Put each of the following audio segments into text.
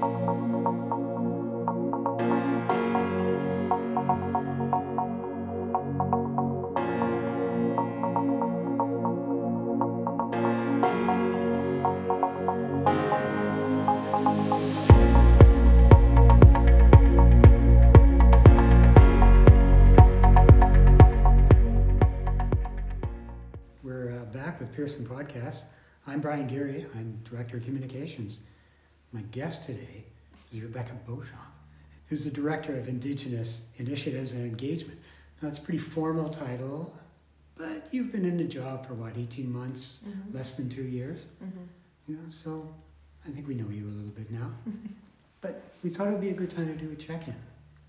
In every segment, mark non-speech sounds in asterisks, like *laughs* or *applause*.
We're uh, back with Pearson Podcast. I'm Brian Geary. I'm Director of Communications. My guest today is Rebecca Beauchamp, who's the Director of Indigenous Initiatives and Engagement. Now, it's a pretty formal title, but you've been in the job for what, 18 months, Mhm. less than two years? Mhm. You know, so I think we know you a little bit now. *laughs* but we thought it would be a good time to do a check in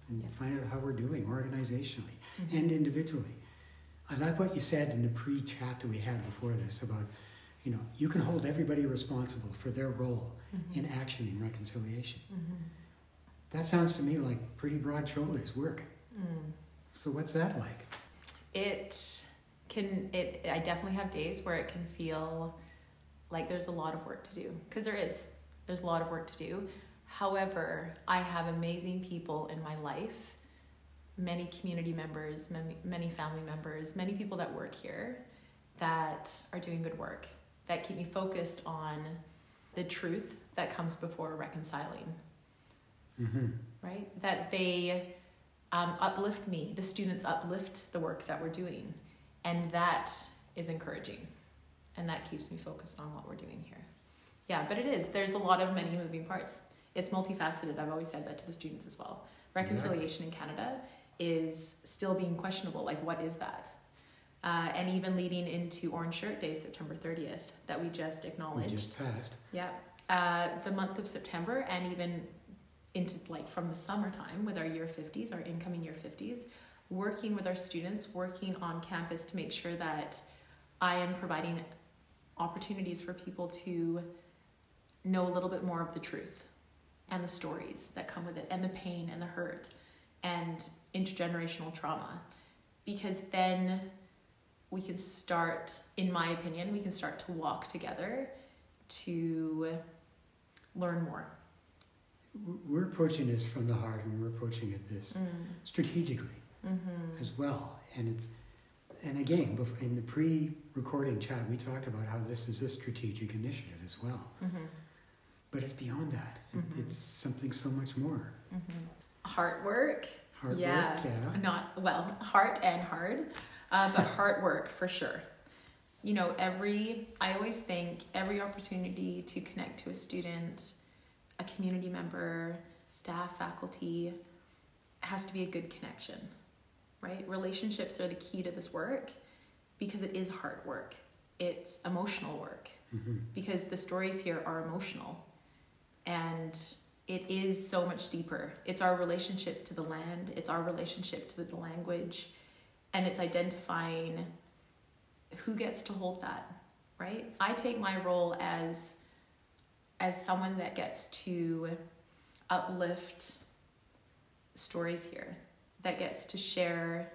and Yeah. find out how we're doing organizationally Mhm. and individually. I like what you said in the pre-chat that we had before this about, you know, you can hold everybody responsible for their role Mhm. in action in reconciliation. Mhm. That sounds to me like pretty broad shoulders work. Mm. So what's that like? It can it I definitely have days where it can feel like there's a lot of work to do because there is. There's a lot of work to do. However, I have amazing people in my life, many community members, many, many family members, many people that work here that are doing good work that keep me focused on the truth that comes before reconciling. Mm-hmm. right? That they um, uplift me, the students uplift the work that we're doing. And that is encouraging. And that keeps me focused on what we're doing here. Yeah, but it is. There's a lot of many moving parts. It's multifaceted. I've always said that to the students as well. Reconciliation in Canada is still being questionable. Like, what is that? Uh, and even leading into Orange Shirt Day, September 30th, that we just acknowledged. We just passed. Yeah, uh, the month of September and even into like from the summertime with our year 50s, our incoming year 50s, working with our students, working on campus to make sure that I am providing opportunities for people to know a little bit more of the truth and the stories that come with it and the pain and the hurt and intergenerational trauma because then we can start in my opinion we can start to walk together to learn more. We're approaching this from the heart and we're approaching it this strategically Mm-hmm. as well. And it's, and again, in the pre-recording chat, we talked about how this is a strategic initiative as well. Mm-hmm. But it's beyond that. It, Mhm. It's something so much more. Mm-hmm. Heart work, Hard Yeah. work, yeah. not well, heart and hard, uh, but hard work for sure. You know, every I always think every opportunity to connect to a student, a community member, staff, faculty, has to be a good connection, right? Relationships are the key to this work because it is hard work. It's emotional work hmm because the stories here are emotional and it is so much deeper. It's our relationship to the land, it's our relationship to the language, and it's identifying who gets to hold that, right? I take my role as as someone that gets to uplift stories here, that gets to share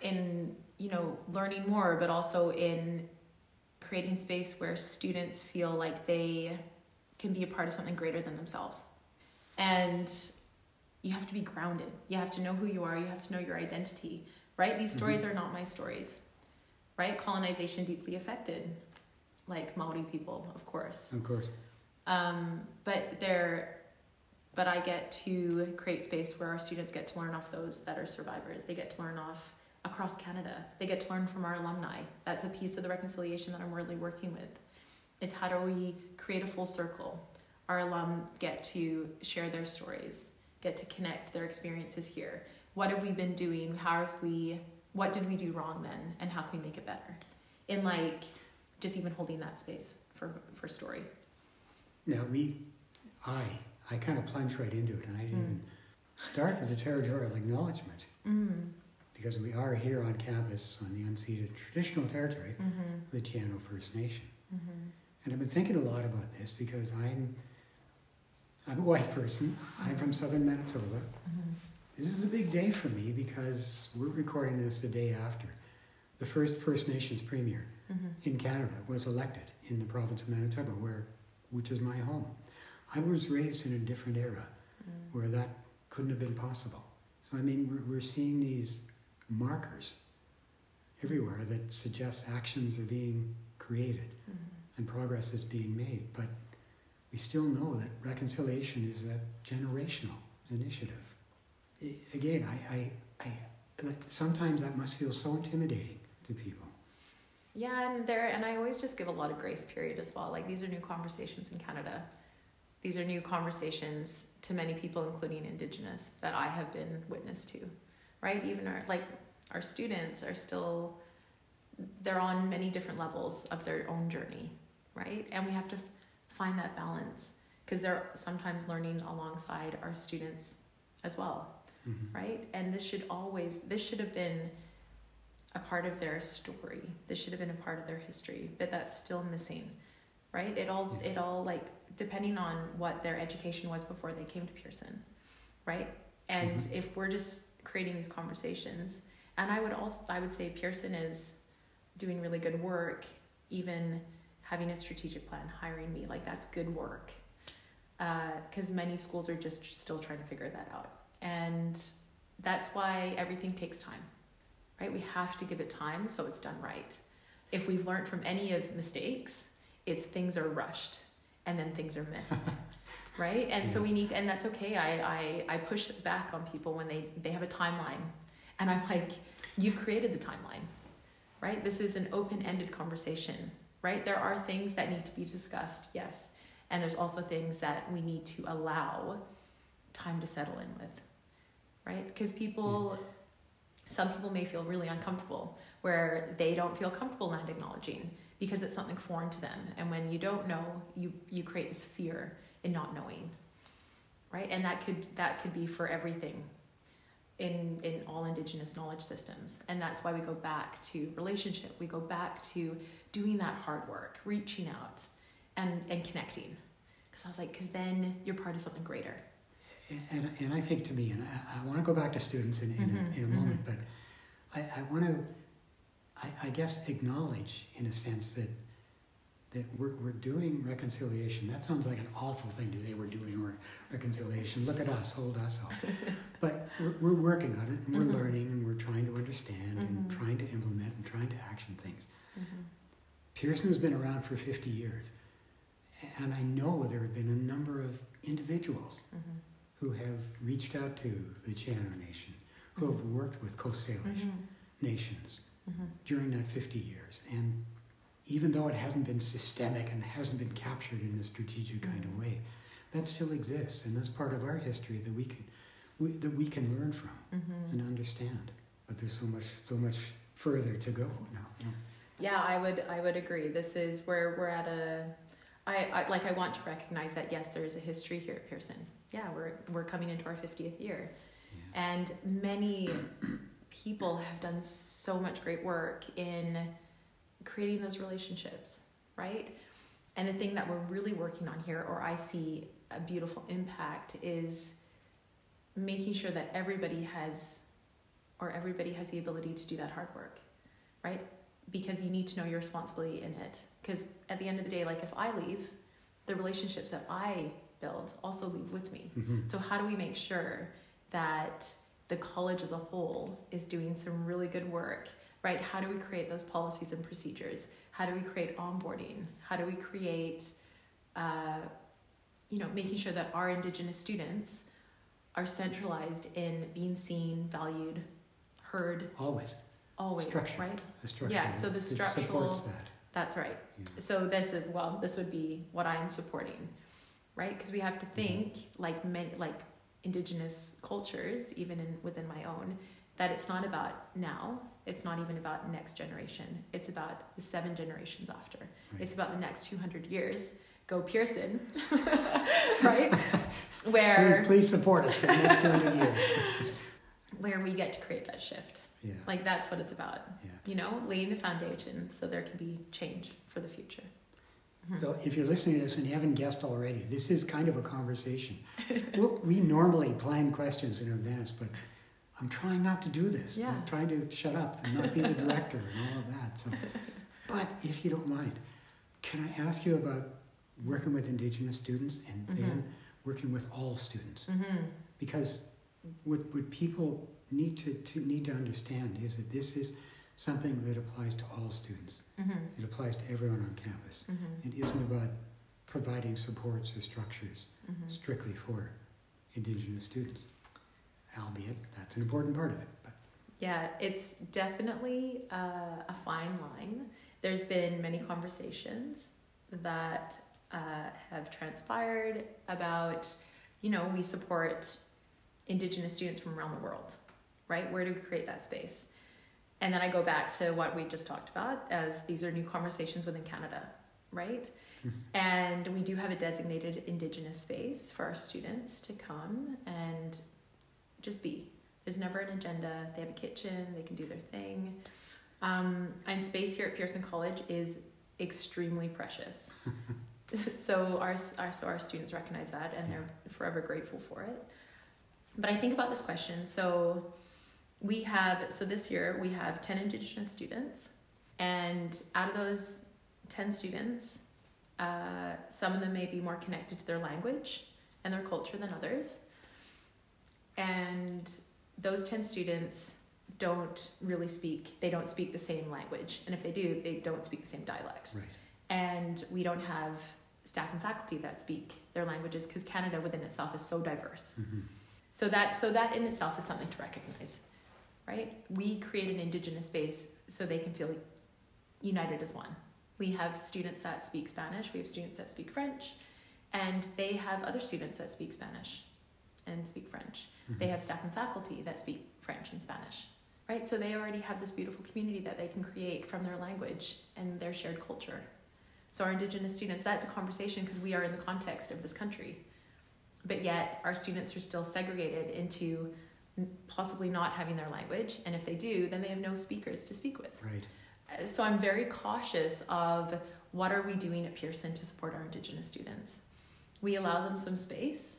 in, you know, learning more, but also in creating space where students feel like they can be a part of something greater than themselves. And you have to be grounded. You have to know who you are. You have to know your identity, right? These stories are not my stories, right? Colonization deeply affected, like Maori people, of course. Of course. Um, but they're, but I get to create space where our students get to learn off those that are survivors. They get to learn off across Canada. They get to learn from our alumni. That's a piece of the reconciliation that I'm really working with. Is how do we create a full circle? Our alum get to share their stories, get to connect their experiences here. What have we been doing? How have we? What did we do wrong then? And how can we make it better? In like, just even holding that space for for story. Now we, I, I kind of plunged right into it, and I didn't Mm. even start with the territorial acknowledgement Mm. because we are here on campus on the unceded traditional territory Mm-hmm. the Sc'ianew First Nation. Mm-hmm. And I've been thinking a lot about this because I'm, I'm a white person. I'm from southern Manitoba. Mm-hmm. This is a big day for me because we're recording this the day after the first First Nations premier Mm-hmm. in Canada was elected in the province of Manitoba, where, which is my home. I was raised in a different era Mm. where that couldn't have been possible. So, I mean, we're, we're seeing these markers everywhere that suggest actions are being created Mhm. and progress is being made. But we still know that reconciliation is a generational initiative. Again, I, I, I, sometimes that must feel so intimidating to people. Yeah, and there, and I always just give a lot of grace period as well. Like these are new conversations in Canada. These are new conversations to many people, including Indigenous, that I have been witness to. Right? Even our like our students are still they're on many different levels of their own journey, right? And we have to find that balance because they're sometimes learning alongside our students as well Mhm. right? And this should always, this should have been a part of their story. This should have been a part of their history, but that's still missing, right? It all, Yeah. it all like depending on what their education was before they came to Pearson, right? And Mhm. if we're just creating these conversations, and I would also, I would say Pearson is doing really good work, even having a strategic plan, hiring me, like that's good work. Because many schools are just still trying to figure that out and that's why everything takes time right? We have to give it time so it's done right. If we've learned from any of mistakes it's things are rushed and then things are missed *laughs* right? And so we need and that's okay. I, I i push back on people when they they have a timeline. And i'm like you've created the timeline right? This is an open-ended conversation right? There are things that need to be discussed yes. And there's also things that we need to allow time to settle in with right? Because people some people may feel really uncomfortable where they don't feel comfortable land acknowledging because it's something foreign to them. And when you don't know you you create this fear in not knowing right? And that could that could be for everything in in all indigenous knowledge systems. And that's why we go back to relationship. We go back to doing that hard work reaching out and and connecting. Because i was like because then you're part of something greater And, and I think to me, and I, I want to go back to students in, in, Mhm, a, in a moment, but I, I want to, I, I guess, acknowledge in a sense that that we're, we're doing reconciliation. That sounds like an awful thing to say we're doing re- reconciliation. Look at us, hold us up. *laughs* but we're, we're working on it and we're Mhm. learning and we're trying to understand and trying to implement and trying to action things. mm-hmm. Pearson's been around for 50 years. And I know there have been a number of individuals Mm-hmm. Who have reached out to the Sc'ianew Nation, who have worked with Coast Salish Mm-hmm. nations Mm-hmm. during that 50 years. And even though it hasn't been systemic and hasn't been captured in a strategic kind of way, that still exists, and that's part of our history that we can, we, that we can learn from Mm-hmm. and understand. But there's so much, so much further to go now. Yeah, I would I would agree. This is where we're at a I, I like I want to recognize that yes, there is a history here at Pearson. Yeah, we're we're coming into our 50th year. Yeah. And many people have done so much great work in creating those relationships, right? And the thing that we're really working on here, or I see a beautiful impact, is making sure that everybody has, or everybody has the ability to do that hard work, right? Because you need to know your responsibility in it. Because at the end of the day, like if I leave, the relationships that I build also leave with me. Mhm. So, how do we make sure that the college as a whole is doing some really good work, right? How do we create those policies and procedures? How do we create onboarding? How do we create, uh, you know, making sure that our Indigenous students are centralized in being seen, valued, heard, Always. always, Structure. right? Yeah, so the structural- that. That's right. Yeah. So this is well, this would be what I am supporting, right? Because we have to mm-hmm. think like many like indigenous cultures, even in within my own, that it's not about now. It's not even about next generation. It's about the seven generations after. Right. It's about the next two hundred years. Go Pearson, *laughs* right? *laughs* Where Please, please support us for the next 200 years. *laughs* where we get to create that shift. Yeah. Like that's what it's about. Yeah. You know, laying the foundation so there can be change for the future. So if you're listening to this and you haven't guessed already, this is kind of a conversation. *laughs* well, we normally plan questions in advance, but I'm trying not to do this. Yeah. I'm trying to shut up and not be the director and all of that. So, *laughs* but if you don't mind, can I ask you about working with Indigenous students and Mhm. then working with all students. Mm-hmm. Because what, what people need to, to need to understand is that this is something that applies to all students. Mm-hmm. It applies to everyone on campus. Mm-hmm. It isn't about providing supports or structures Mm-hmm. strictly for Indigenous students, albeit that's an important part of it. But Yeah, it's definitely uh, a fine line. There's been many conversations that uh, have transpired about, you know, we support Indigenous students from around the world, right? Where do we create that space? And then I go back to what we just talked about as these are new conversations within Canada, right? Mhm. And we do have a designated Indigenous space for our students to come and just be. There's never an agenda. They have a kitchen. They can do their thing. Um, and space here at Pearson College is extremely precious. *laughs* so our, our so our students recognize that, and they're forever grateful for it. But I think about this question. So we have so this year we have ten Indigenous students, and out of those ten students, uh, some of them may be more connected to their language and their culture than others. And those 10 students don't really speak, they don't speak the same language. And if they do, they don't speak the same dialect. right, And we don't have staff and faculty that speak their languages because Canada within itself is so diverse. hmm So that so that in itself is something to recognize, right? We create an indigenous space so they can feel united as one. We have students that speak Spanish, we have students that speak French, and they have other students that speak Spanish and speak French. Mm-hmm. They have staff and faculty that speak French and Spanish. Right? So they already have this beautiful community that they can create from their language and their shared culture. So our indigenous students, that's a conversation because we are in the context of this country but yet our students are still segregated into possibly not having their language and if they do then they have no speakers to speak with. Right. Uh, so i'm very cautious of what are we doing at pearson to support our indigenous students. We allow them some space.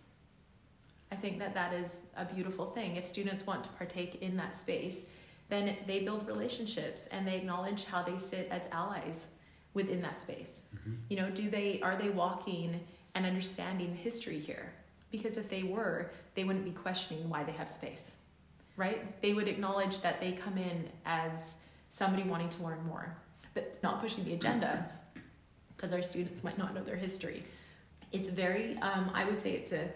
I think that that is a beautiful thing. If students want to partake in that space then they build relationships and they acknowledge how they sit as allies within that space. Hmm you know do they are they walking and understanding the history here because if they were they wouldn't be questioning why they have space right? They would acknowledge that they come in as somebody wanting to learn more but not pushing the agenda because our students might not know their history. It's very um, i would say it's a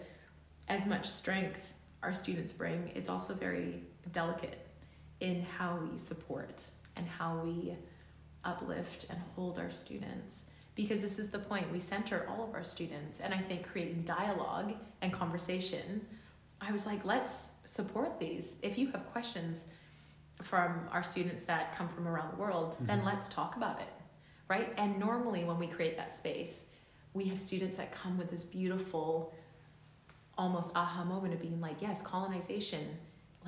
as much strength our students bring it's also very delicate in how we support and how we uplift and hold our students because this is the point. We center all of our students and i think creating dialogue and conversation i was like let's support these. If you have questions from our students that come from around the world then Mhm. let's talk about it right? And normally when we create that space we have students that come with this beautiful almost aha moment of being like yes colonization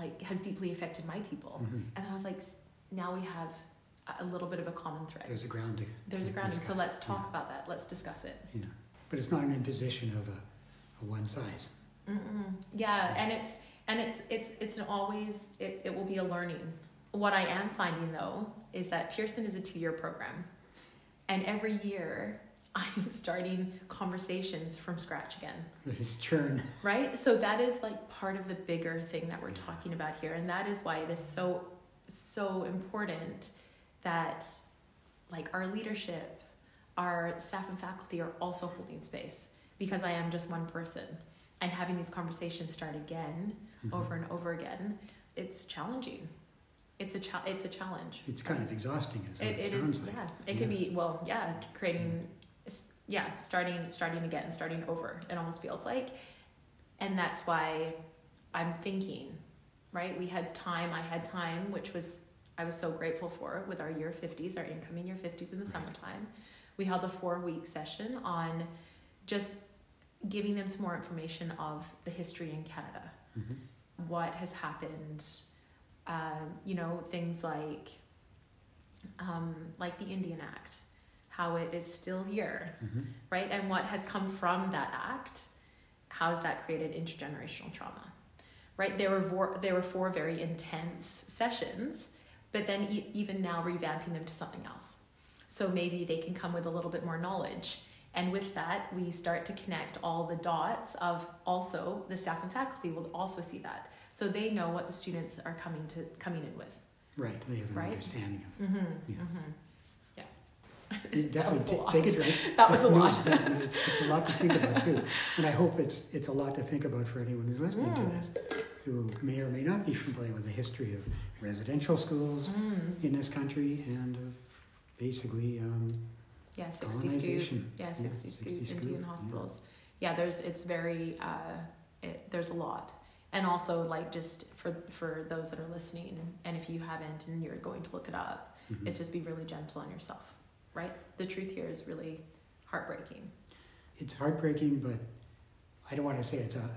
like has deeply affected my people. Hmm and i was like now we have a- little bit of a common thread There's a ground to there's a grounding, so let's talk Yeah. about that. Let's discuss it. Yeah, but it's not an imposition of a, a one size. Mm-mm. Yeah, and it's and it's it's it's an always it, it will be a learning. What I am finding though is that Pearson is a two year program, and every year *laughs* I am starting conversations from scratch again. There's churn. right so that is like part of the bigger thing that we're talking about here and that is why it is so so important that like our leadership our staff and faculty are also holding space because i am just one person. And having these conversations start again Mhm. over and over again it's challenging. It's a cha- it's a challenge. It's kind of exhausting, as it, it, it is like. yeah. It can be well yeah creating s- yeah starting starting again starting over. It almost feels like and that's why i'm thinking right? We had time i had time which was i was so grateful for with our year 50s our incoming year 50s in the Right. summertime we held a four week session on just giving them some more information of the history in canada Mhm. what has happened um, you know things like um, like the indian act how it is still here Mhm. right and what has come from that act how has that created intergenerational trauma right there were four, there were four very intense sessions but then e- even now revamping them to something else so maybe they can come with a little bit more knowledge And with that, we start to connect all the dots of also the staff and faculty will also see that. So they know what the students are coming to coming in with. Right, they have an Right? understanding of Mm-hmm. Yeah. Mm-hmm. You *laughs* That Definitely was a ta- lot. take a drink. *laughs* That was a *laughs* lot. It's, it's a lot to think about too. And I hope it's, it's a lot to think about for anyone who's listening to Mm. this, who may or may not be familiar with the history of residential schools Mm. in this country and of basically um, Yeah, 60 scoop. Yeah, 60 scoop 60 scoop, Indian yeah. hospitals. Yeah, there's it's very uh, it, there's a lot. And also like just for for those that are listening and if you haven't and you're going to look it up, Mhm. it's just be really gentle on yourself, right? The truth here is really heartbreaking. It's heartbreaking, but I don't want to say it's a,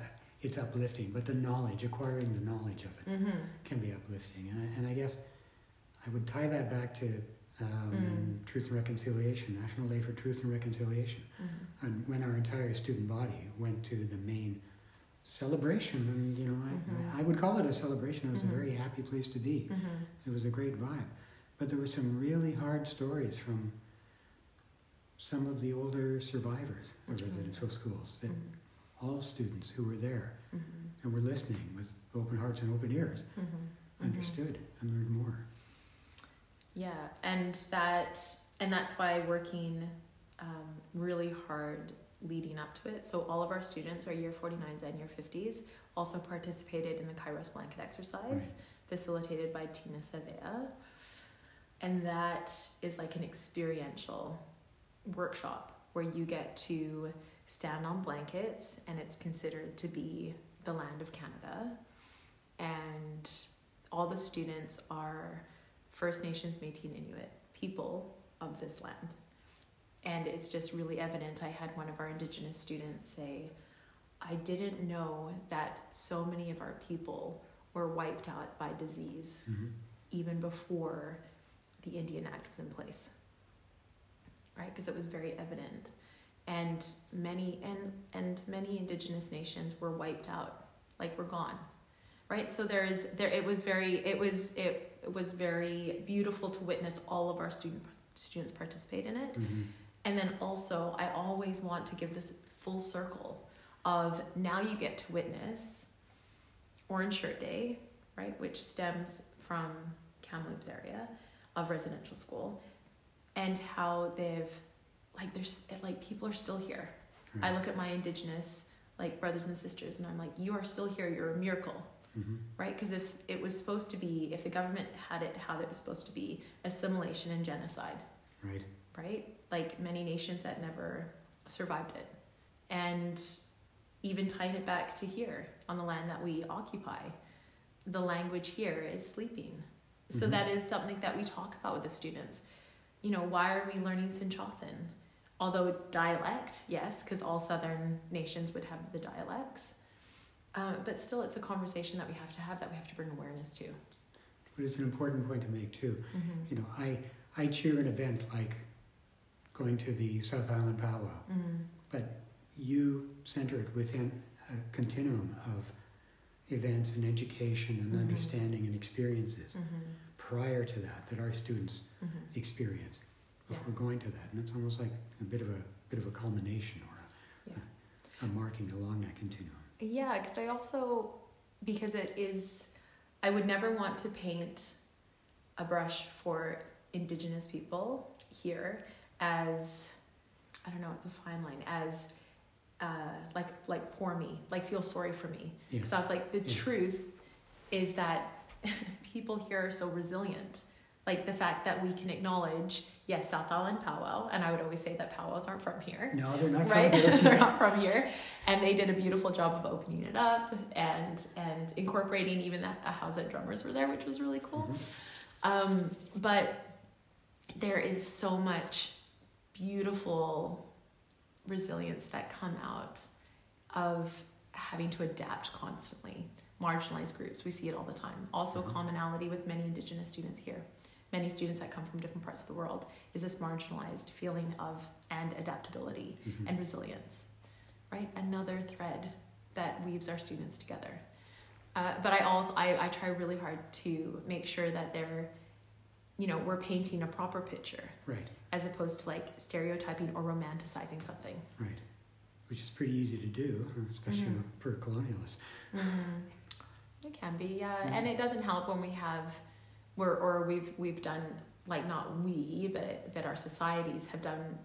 it's uplifting, but the knowledge, acquiring the knowledge of it Mm-hmm. can be uplifting. And I, and I guess I would tie that back to um, Mm. in Truth and Reconciliation, National Day for Truth and Reconciliation. Mm-hmm. And when our entire student body went to the main celebration, and you know, I, Mhm. I would call it a celebration. It was Mhm. a very happy place to be. Mm-hmm. It was a great vibe. But there were some really hard stories from some of the older survivors of Mhm. residential schools that Mm-hmm. All students who were there Mm-hmm. and were listening with open hearts and open ears Mm-hmm. understood and learned more. Yeah, and that and that's why working um, really hard leading up to it. So all of our students, our year 49s and year 50s, also participated in the Kairos blanket exercise facilitated by Tina Sevilla. And that is like an experiential workshop where you get to stand on blankets and it's considered to be the land of Canada. And all the students are First Nations, Métis, and Inuit people of this land. And it's just really evident. I had one of our Indigenous students say, I didn't know that so many of our people were wiped out by disease Mhm. even before the Indian Act was in place. Right? Because it was very evident. And many and and many indigenous nations were wiped out, like we're gone. Right? So there's there it was very it was it, it was very beautiful to witness all of our student students participate in it. Mhm. And then also, I always want to give this full circle of now you get to witness Orange Shirt Day, right, which stems from Kamloops area of residential school, and how they've like there's like people are still here. I look at my indigenous like brothers and sisters, and I'm like, you are still here. You're a miracle Mhm. right? Because if it was supposed to be, if the government had it how it was supposed to be, assimilation and genocide, Right. right? Like many nations that never survived it. And even tying it back to here on the land that we occupy, the language here is sleeping. So Mhm. that is something that we talk about with the students. You know, why are we learning SENĆOŦEN? Although dialect, yes, because all southern nations would have the dialects. Uh, but still, it's a conversation that we have to have that we have to bring awareness to. But it's an important point to make too. Mm-hmm. You know, I, I cheer an event like going to the South Island powwow, Mm-hmm. but you center it within a continuum of events and education and Mhm. understanding and experiences Mm-hmm. prior to that that our students Mm-hmm. Experience Yeah. before going to that. And it's almost like a bit of a bit of a culmination or a, Yeah. a, a marking along that continuum. Yeah, because I also, because it is, I would never want to paint a brush for Indigenous people here as, I don't know, it's a fine line, as uh, like like poor me, like feel sorry for me. Yeah. Because I was like, the Yeah. truth is that *laughs* people here are so resilient. Like the fact that we can acknowledge, yes, South Island powwow, and I would always say that powwows aren't from here No, they're not right? from here. *laughs* They're not from here, and they did a beautiful job of opening it up and and incorporating even that a house that drummers were there, which was really cool. Mhm. Um, but there is so much beautiful resilience that come out of having to adapt constantly. Marginalized groups, we see it all the time. Also, Mhm. commonality with many Indigenous students here. Many students that come from different parts of the world is this marginalized feeling of and adaptability Mhm. and resilience, right? Another thread that weaves our students together. Uh, but I also I, I try really hard to make sure that they're you know, we're painting a proper picture Right, as opposed to like stereotyping or romanticizing something. right. Which is pretty easy to do, especially Mhm. for colonialists. It can be, yeah, Mhm. and it doesn't help when we have, we're or we've we've done like not we, but that our societies have done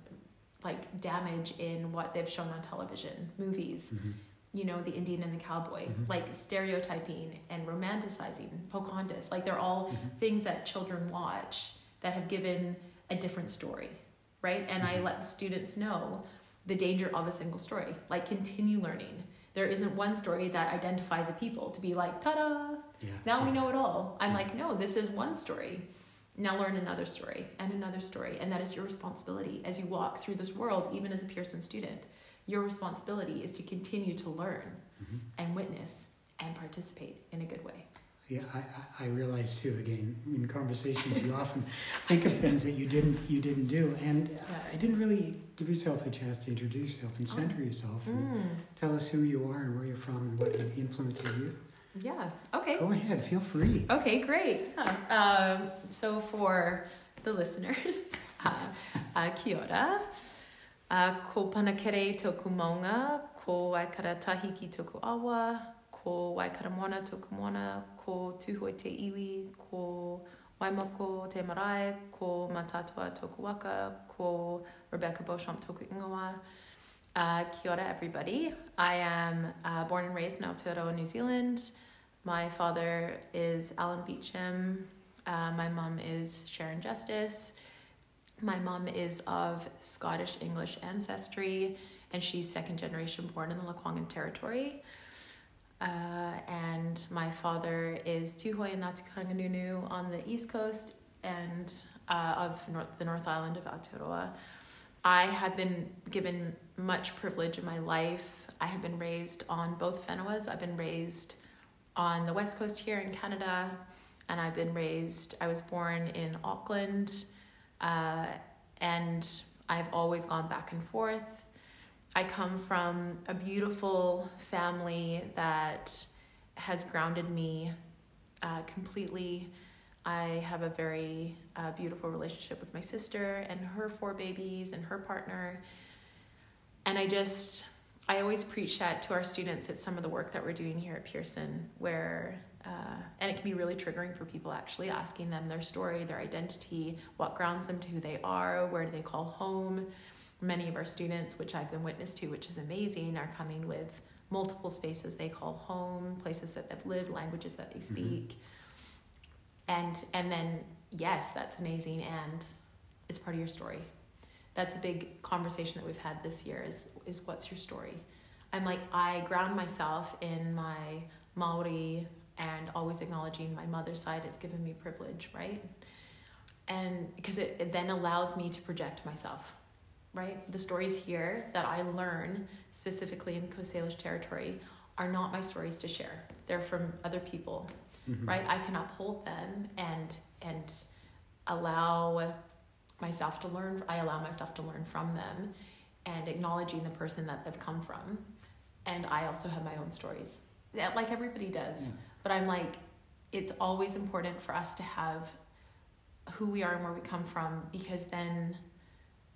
like damage in what they've shown on television, movies. Mhm. You know, the Indian and the cowboy, Mhm. like stereotyping and romanticizing Pocahontas. Like they're all Mhm. things that children watch that have given a different story, right? And I Mhm. let the students know the danger of a single story. Like continue learning. There isn't one story that identifies a people to be like, ta-da, Yeah. now we know it all. I'm like, no, this is one story. Now learn another story and another story. And that is your responsibility as you walk through this world, even as a Pearson student. Your responsibility is to continue to learn Mhm. and witness and participate in a good way. Yeah, I, I, realize too. Again, in conversations, you often think of things that you didn't you didn't do, and I didn't really give yourself a chance to introduce yourself and center yourself and Mm, tell us who you are and where you're from and what influences you. Yeah. Okay. Go ahead, feel free. Okay, great. Yeah. Um, so for the listeners, *laughs* uh, uh, kia ora. Uh, ko Panekire toku maunga, ko waikara tahi ki toku awa, ko Waikaremoana toku moana, ko Tūhoe te iwi, ko waimoko te marae, ko Mataatua toku waka, ko Rebecca Beauchamp toku ingoa. Uh, kia ora, everybody. I am uh, born and raised in Aotearoa, New Zealand. My father is Alan Beauchamp. Uh, my mom is Sharon Justice. My mom is of Scottish English ancestry, and she's second generation born in the Lekwungen territory. Uh, and my father is Tūhoe and Ngāti on the east coast and uh, of north, the North Island of Aotearoa. I have been given much privilege in my life. I have been raised on both whenuas. I've been raised on the west coast here in Canada, and I've been raised, I was born in Auckland, uh, and I've always gone back and forth. I come from a beautiful family that has grounded me uh, completely. I have a very uh, beautiful relationship with my sister and her four babies and her partner. And I just, I always preach that to our students at some of the work that we're doing here at Pearson, where, uh, and it can be really triggering for people actually asking them their story, their identity, what grounds them to who they are, where do they call home. Many of our students, which I've been witness to, which is amazing, are coming with multiple spaces they call home, places that they've lived, languages that they speak. And and then yes, that's amazing and it's part of your story. That's a big conversation that we've had this year is is what's your story? I'm like I ground myself in my Maori and always acknowledging my mother's side has given me privilege, right? And because it, it then allows me to project myself, right? The stories here that I learn specifically in the Coast Salish territory are not my stories to share. They're from other people, Mhm. right? I can uphold them and and allow myself to learn. I allow myself to learn from them, and acknowledging the person that they've come from. And I also have my own stories, like everybody does. Yeah. But I'm like, it's always important for us to have who we are and where we come from because then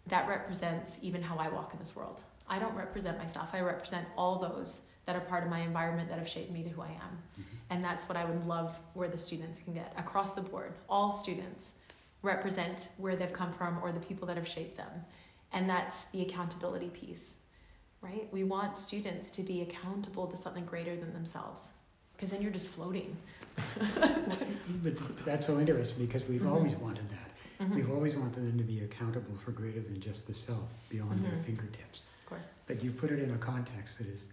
that represents even how I walk in this world. I don't represent myself. I represent all those that are part of my environment that have shaped me to who I am. Mhm. And that's what I would love where the students can get across the board. All students represent where they've come from or the people that have shaped them. And that's the accountability piece, right? We want students to be accountable to something greater than themselves because then you're just floating. *laughs* But that's so interesting because we've Mhm. always wanted that. Mhm. We've always wanted them to be accountable for greater than just the self, beyond their Mhm. fingertips. Of course. But you put it in a context that is,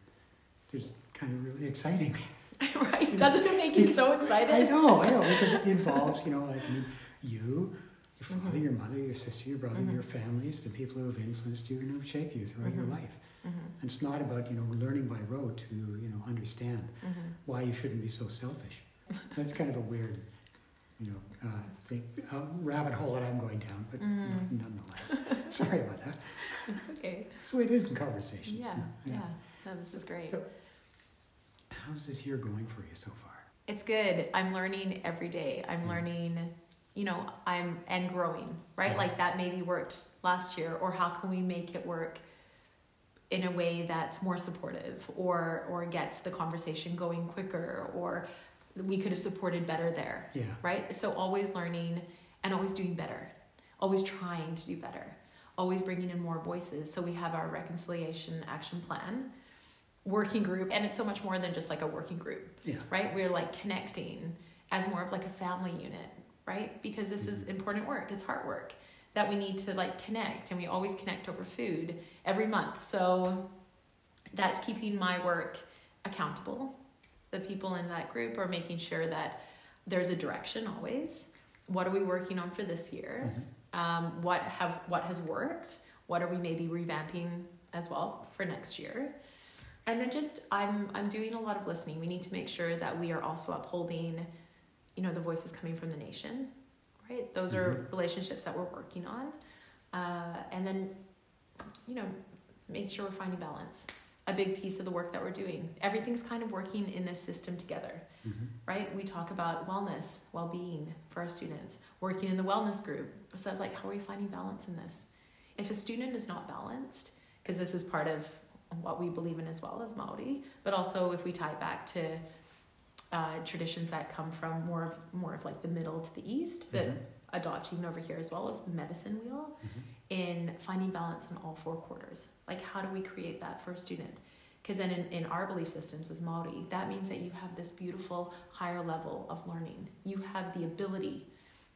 is kind of really exciting. *laughs* right? Doesn't it make you *laughs* so excited? I know, I know, because it involves, you know, like I mean, you, your father, Mhm. your mother, your sister, your brother, Mhm. your families, the people who have influenced you and who shaped you throughout your Mhm. life. Mhm. And it's not about, you know, learning by rote to, you know, understand Mhm. why you shouldn't be so selfish. That's kind of a weird, you know, uh, thing, uh, rabbit hole that I'm going down, but Mhm. nonetheless. *laughs* Sorry about that. *laughs* It's okay. Way it is in conversations. Yeah, yeah. No, this is great. So, how's this year going for you so far? It's good. I'm learning every day. I'm Yeah. learning, you know, I'm and growing, right? Like that maybe worked last year, or how can we make it work in a way that's more supportive or or gets the conversation going quicker or we could have supported better there Yeah. right so always learning and always doing better always trying to do better always bringing in more voices so we have our reconciliation action plan working group and it's so much more than just like a working group Yeah. right we're like connecting as more of like a family unit right? Because this is important work. It's hard work that we need to like connect and we always connect over food every month. So that's keeping my work accountable the people in that group are making sure that there's a direction always. What are we working on for this year? Mhm. um, what have what has worked? What are we maybe revamping as well for next year? And then just i'm i'm doing a lot of listening. We need to make sure that we are also upholding you know the voices coming from the nation right those are Mhm. relationships that we're working on uh, and then you know make sure we're finding balance a big piece of the work that we're doing everything's kind of working in this system together Mhm. right? We talk about wellness, well being for our students, working in the wellness group. So it's like, how are we finding balance in this? If a student is not balanced, because this is part of what we believe in as well as Maori, but also if we tie back to uh, traditions that come from more of more of like the middle to the east, but Mhm. adopting over here as well as the medicine wheel Mhm. in finding balance in all four quarters. Like, how do we create that for a student? Because then in, in our belief systems as Maori, that means that you have this beautiful higher level of learning. You have the ability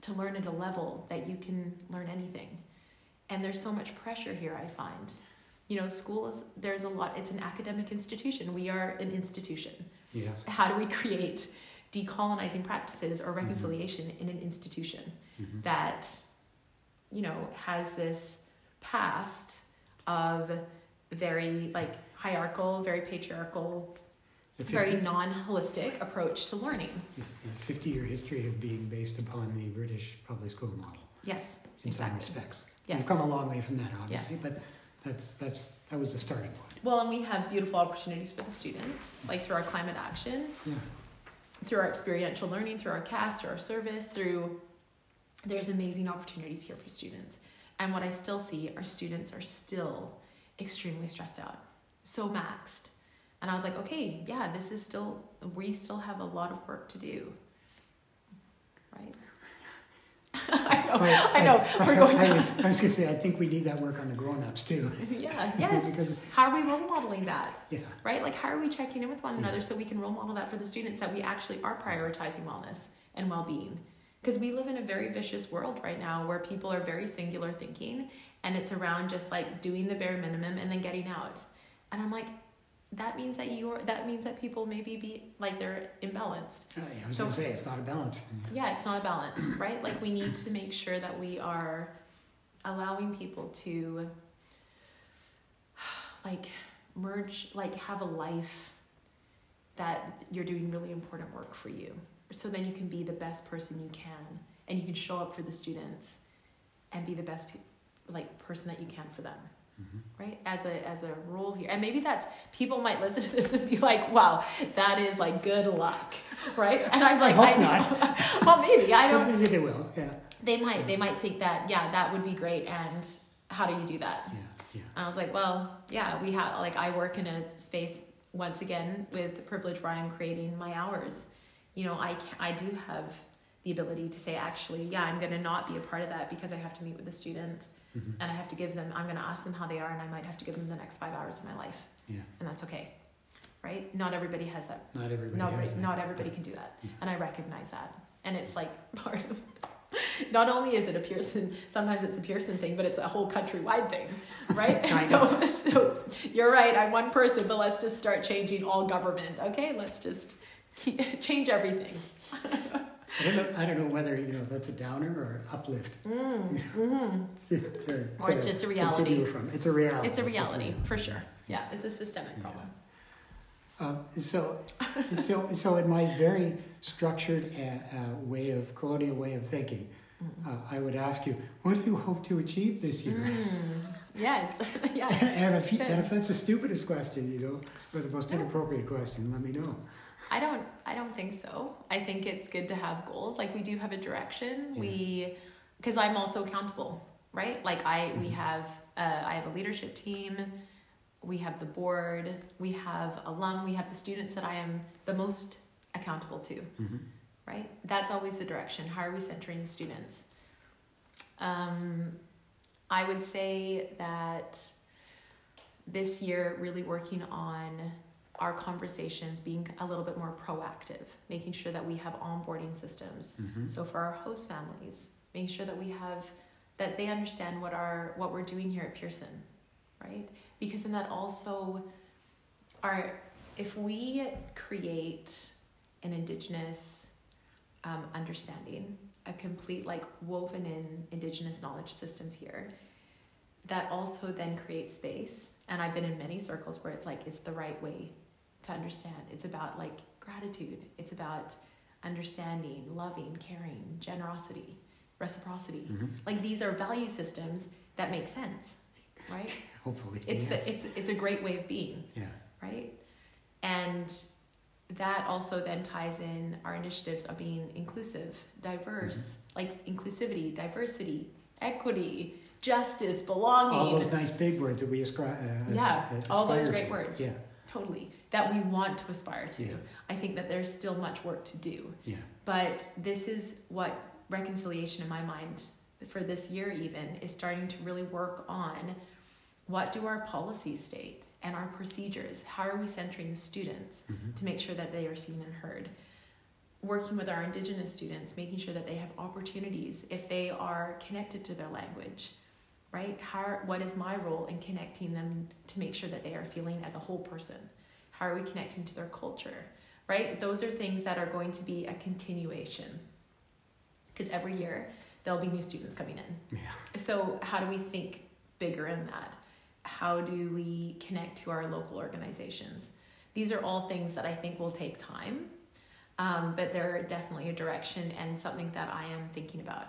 to learn at a level that you can learn anything. And there's so much pressure here, I find. You know, school is, there's a lot, it's an academic institution. We are an institution. Yes. How do we create decolonizing practices or reconciliation in an institution? Mhm. that you know has this past of very like hierarchical very patriarchal The very 50 non-holistic approach to learning the 50 year history of being based upon the British public school model yes in some respects. yes We've come a long way from that, obviously, Yes. but that's, that's, that was the starting point. Well and we have beautiful opportunities for the students like through our climate action Yeah. through our experiential learning through our CAS through our service through there's amazing opportunities here for students. And what i still see are students are still extremely stressed out so maxed. And i was like okay yeah this is still we still have a lot of work to do. Right *laughs* i know Well, i know we're going I, down I was going to say, I think we need that work on the grown ups too. *laughs* yeah *laughs* yes because, how are we role modeling that yeah. right? Like, how are we checking in with one Yeah. another so we can role model that for the students that we actually are prioritizing wellness and well being? Because we live in a very vicious world right now where people are very singular thinking and it's around just like doing the bare minimum and then getting out. And I'm like, that means that you're, that means that people maybe be like they're imbalanced. Uh, I was So- to say, it's not a balance. Yeah, it's not a balance, right? Like, we need to make sure that we are allowing people to like merge, like have a life that you're doing really important work for you. So then you can be the best person you can and you can show up for the students and be the best like person that you can for them Mhm. right? As a as a role here. And maybe that's people might listen to this and be like wow that is like good luck. *laughs* Right? And i'm like i know. *laughs* well maybe. I don't maybe they will, yeah. they might. They might think that yeah that would be great and how do you do that? Yeah, yeah. and i was like well yeah we have like i work in a space once again with privilege where i'm creating my hours. You know i i do have the ability to say actually yeah i'm going to not be a part of that because i have to meet with the student Mhm. and i have to give them i'm going to ask them how they are and i might have to give them the next five hours of my life. Yeah. and that's okay right? Not everybody has that. Not everybody not, not everybody can do that. Yeah. and i recognize that. And it's like *laughs* part of not only is it a pearson sometimes it's a pearson thing but it's a whole countrywide thing right? *laughs* So, *laughs* so you're right i'm one person but let's just start changing all government okay? Let's just keep, change everything I don't know. I don't know whether you know that's a downer or uplift. mm, *laughs* hmm to, Or it's to just a reality. From. It's a reality. it's a reality for sure yeah it's a systemic Yeah. problem Um, so, so, so in my very structured uh, uh, way of colonial way of thinking, Mm. uh, I would ask you, what do you hope to achieve this year? Mm, yes *laughs* yeah *laughs* and if you, and if that's the stupidest question, you know, or the most inappropriate question, let me know. I don't. I don't think so. I think it's good to have goals. Like we do have a direction. Yeah. We, because I'm also accountable, right? Like I, we Mhm. have, uh, I have a leadership team. We have the board. We have alum. We have the students that I am the most accountable to, Mhm. right? That's always the direction. How are we centering the students? Um, I would say that this year, really working on our conversations, being a little bit more proactive, making sure that we have onboarding systems. Mhm. So for our host families, making sure that we have that they understand what our what we're doing here at Pearson, right? Because then that also are if we create an indigenous um, understanding, a complete like woven in indigenous knowledge systems here, that also then creates space. And I've been in many circles where it's like it's the right way to understand. It's about like gratitude. It's about understanding, loving, caring, generosity, reciprocity. Mhm. Like these are value systems that make sense, right? *laughs* Hopefully. It's yes. the it's it's a great way of being, yeah. right? And that also then ties in our initiatives of being inclusive, diverse, like inclusivity, diversity, equity, justice, belonging. All those nice big words that we ascribe. Uh, Yeah, as- all those great to. words. Yeah. Totally that we want to aspire to. Yeah. I think that there's still much work to do. Yeah. But this is what reconciliation in my mind for this year even is starting to really work on what do our policies state and our procedures? How are we centering the students Mhm. to make sure that they are seen and heard? Working with our indigenous students, making sure that they have opportunities if they are connected to their language, right? How what is my role in connecting them to make sure that they are feeling as a whole person? How are we connecting to their culture? Right? Those are things that are going to be a continuation. Because every year there'll be new students coming in. Yeah. So, how do we think bigger in that? How do we connect to our local organizations? These are all things that I think will take time, um, but they're definitely a direction and something that I am thinking about,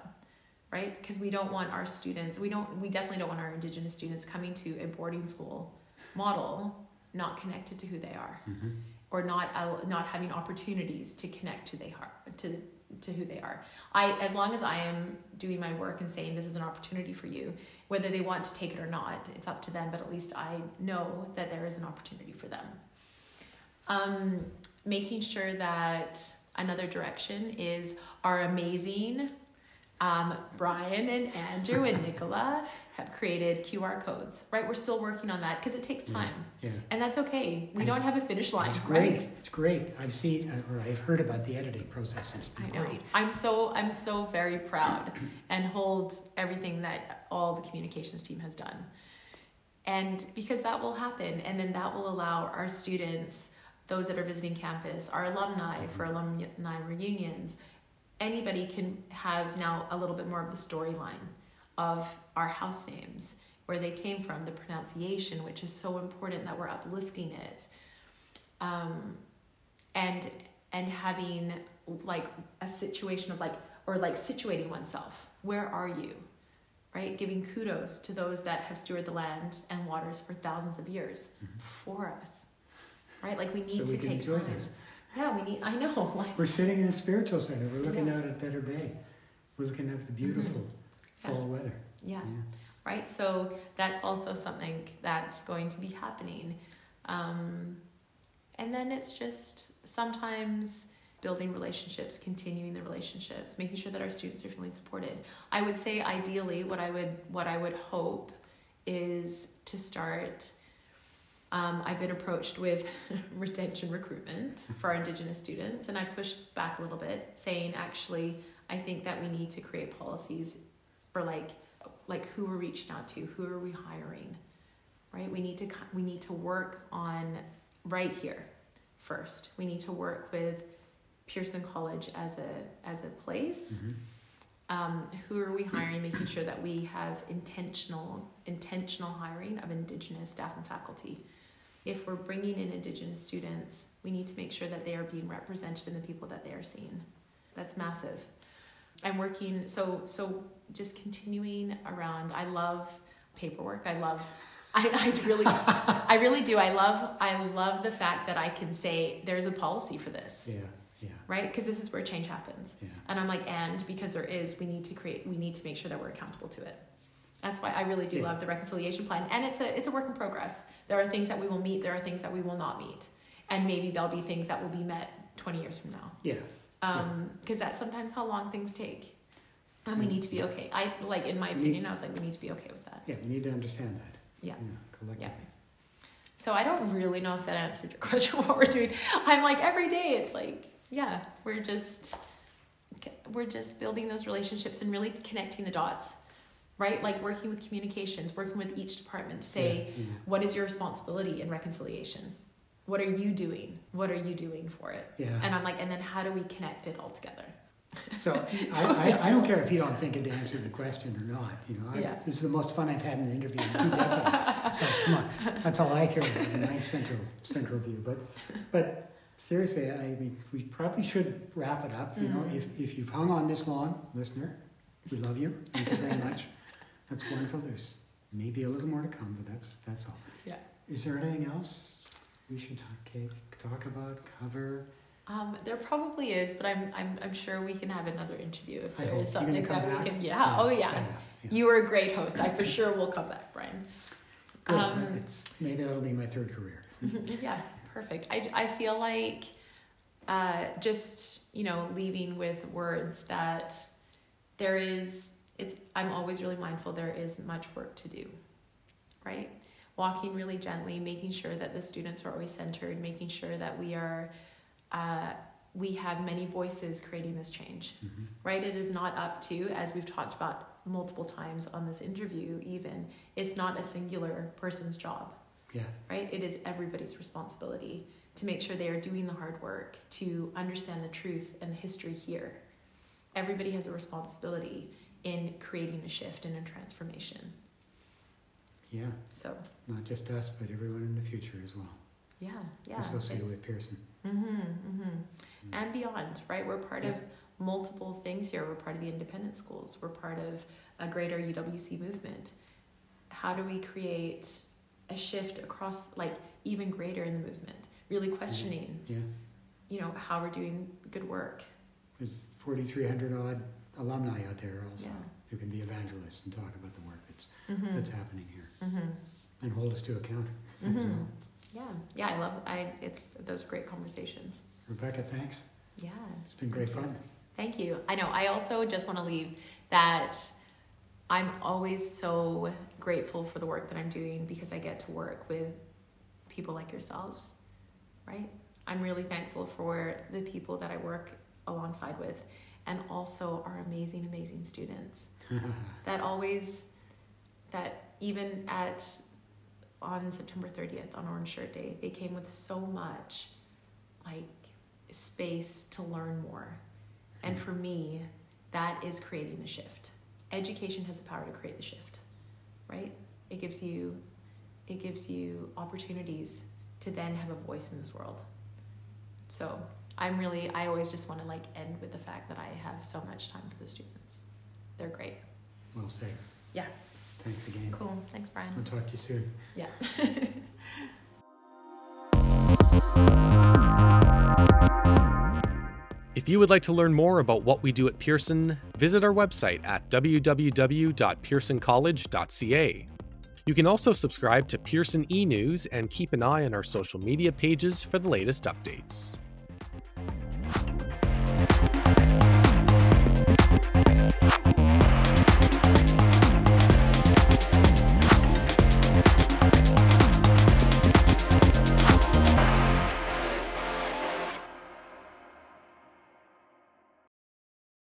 right? Because we don't want our students, we don't, we definitely don't want our Indigenous students coming to a boarding school model not connected to who they are Mhm. or not uh, not having opportunities to connect to they are to to who they are. I as long as I am doing my work and saying this is an opportunity for you, whether they want to take it or not, it's up to them. But at least I know that there is an opportunity for them. Um, making sure that another direction is our amazing um, Brian and Andrew and Nicola have created QR codes. Right, we're still working on that because it takes time. Yeah. And that's okay. We And don't have a finish line, It's great. right? It's great. I've seen or I've heard about the editing process it's I been know. great. I'm so I'm so very proud and hold everything that all the communications team has done. And because that will happen and then that will allow our students, those that are visiting campus, our alumni for alumni reunions, anybody can have now a little bit more of the storyline of our house names, where they came from, the pronunciation, which is so important that we're uplifting it. Um, and and having like a situation of like or like situating oneself. Where are you? Right? Giving kudos to those that have stewarded the land and waters for thousands of years Mhm. before us. Right? Like we need So to we take time. this. Yeah, we need I know. *laughs* Like We're sitting in the spiritual center. We're looking Yeah. out at Pedder Bay. We're looking at the beautiful Yeah. fall weather. yeah. right? So that's also something that's going to be happening. Um, and then it's just sometimes building relationships, continuing the relationships, making sure that our students are feeling supported. I would say ideally what I would what I would hope is to start um, I've been approached with *laughs* retention recruitment for our Indigenous students, and I pushed back a little bit, saying actually, I think that we need to create policies for like like who we're reaching out to, who are we hiring, right? We need to we need to work on right here first. We need to work with Pearson College as a as a place. Mhm. Um, who are we hiring? Making sure that we have intentional intentional hiring of Indigenous staff and faculty. If we're bringing in Indigenous students, we need to make sure that they are being represented in the people that they are seeing. That's massive. I'm working so so just continuing around. I love paperwork. I love I, I really *laughs* I really do. I love I love the fact that I can say there's a policy for this. Yeah. Yeah. Right? Because this is where change happens. Yeah. And I'm like, and because there is, we need to create, we need to make sure that we're accountable to it. That's why I really do Yeah. love the reconciliation plan, and it's a it's a work in progress. There are things that we will meet, there are things that we will not meet, and maybe there'll be things that will be met 20 years from now. Yeah. Um, because that's sometimes how long things take, and we Mm. need to be okay. I like, in my opinion, I was like, we need to be okay with that. Yeah. We need to understand that. Yeah. collectively. So I don't really know if that answered your *laughs* question. What we're doing, I'm like every day. It's like, yeah, we're just we're just building those relationships and really connecting the dots, right? Like working with communications, working with each department to say, Yeah, yeah. what is your responsibility in reconciliation? What are you doing? What are you doing for it? Yeah. And I'm like, and then how do we connect it all together? So *laughs* I, I, I don't care if you don't think it answered the question or not. You know, I, Yeah. this is the most fun I've had in an interview in two decades. so come on, that's all I care about. Nice central central view. But but seriously, I mean, we probably should wrap it up. You know, Mhm. if if you've hung on this long, listener, we love you. Thank you very much. That's wonderful. There's maybe a little more to come, but that's that's all. Yeah. Is there anything else we should talk, talk about, cover? Um, there probably is, but I'm, I'm I'm sure we can have another interview if there is something that back? we can. Yeah. Oh yeah. yeah. You were a great host. I for sure will come back, Brian. Good. Um, it's, maybe that'll be my third career. *laughs* yeah, perfect. I, I feel like uh, just, you know, leaving with words that there is, it's, I'm always really mindful there is much work to do, right? Walking really gently, making sure that the students are always centered, making sure that we are, uh, we have many voices creating this change Mhm. right? It is not up to, as we've talked about multiple times on this interview, even, it's not a singular person's job, Yeah, right? It is everybody's responsibility to make sure they are doing the hard work to understand the truth and the history here. Everybody has a responsibility in creating a shift and a transformation. yeah. So, Not just us, but everyone in the future as well, yeah, yeah. associated with Pearson. Mm-hmm, mm-hmm. And beyond, right? We're part of multiple things here. We're part of the independent schools. We're part of a greater UWC movement. How do we create a shift across, like, even greater in the movement? Really questioning, Yeah, you know, how we're doing good work. there's 4,300 odd alumni out there also Yeah. who can be evangelists and talk about the work that's Mm-hmm. that's happening here Mm-hmm. and hold us to account. Mm-hmm. well. Yeah, yeah. I love. I. It's those are great conversations. Rebecca, thanks. Yeah. It's been great fun. Thank you. I know. I also just want to leave that I'm always so grateful for the work that I'm doing because I get to work with people like yourselves, right? I'm really thankful for the people that I work alongside with and also our amazing, amazing students *laughs* that always, that even at, on September 30th, on Orange Shirt Day, they came with so much like space to learn more. And for me, that is creating the shift. Education has the power to create the shift, right? It gives you it gives you opportunities to then have a voice in this world. So I'm really I always just want to like end with the fact that I have so much time for the students. They're great. well said. Yeah. Thanks again. Cool. Thanks, Brian. We'll talk to you soon. Yeah. *laughs* If you would like to learn more about what we do at Pearson, visit our website at www.pearsoncollege.ca. You can also subscribe to Pearson e News and keep an eye on our social media pages for the latest updates. Thank you.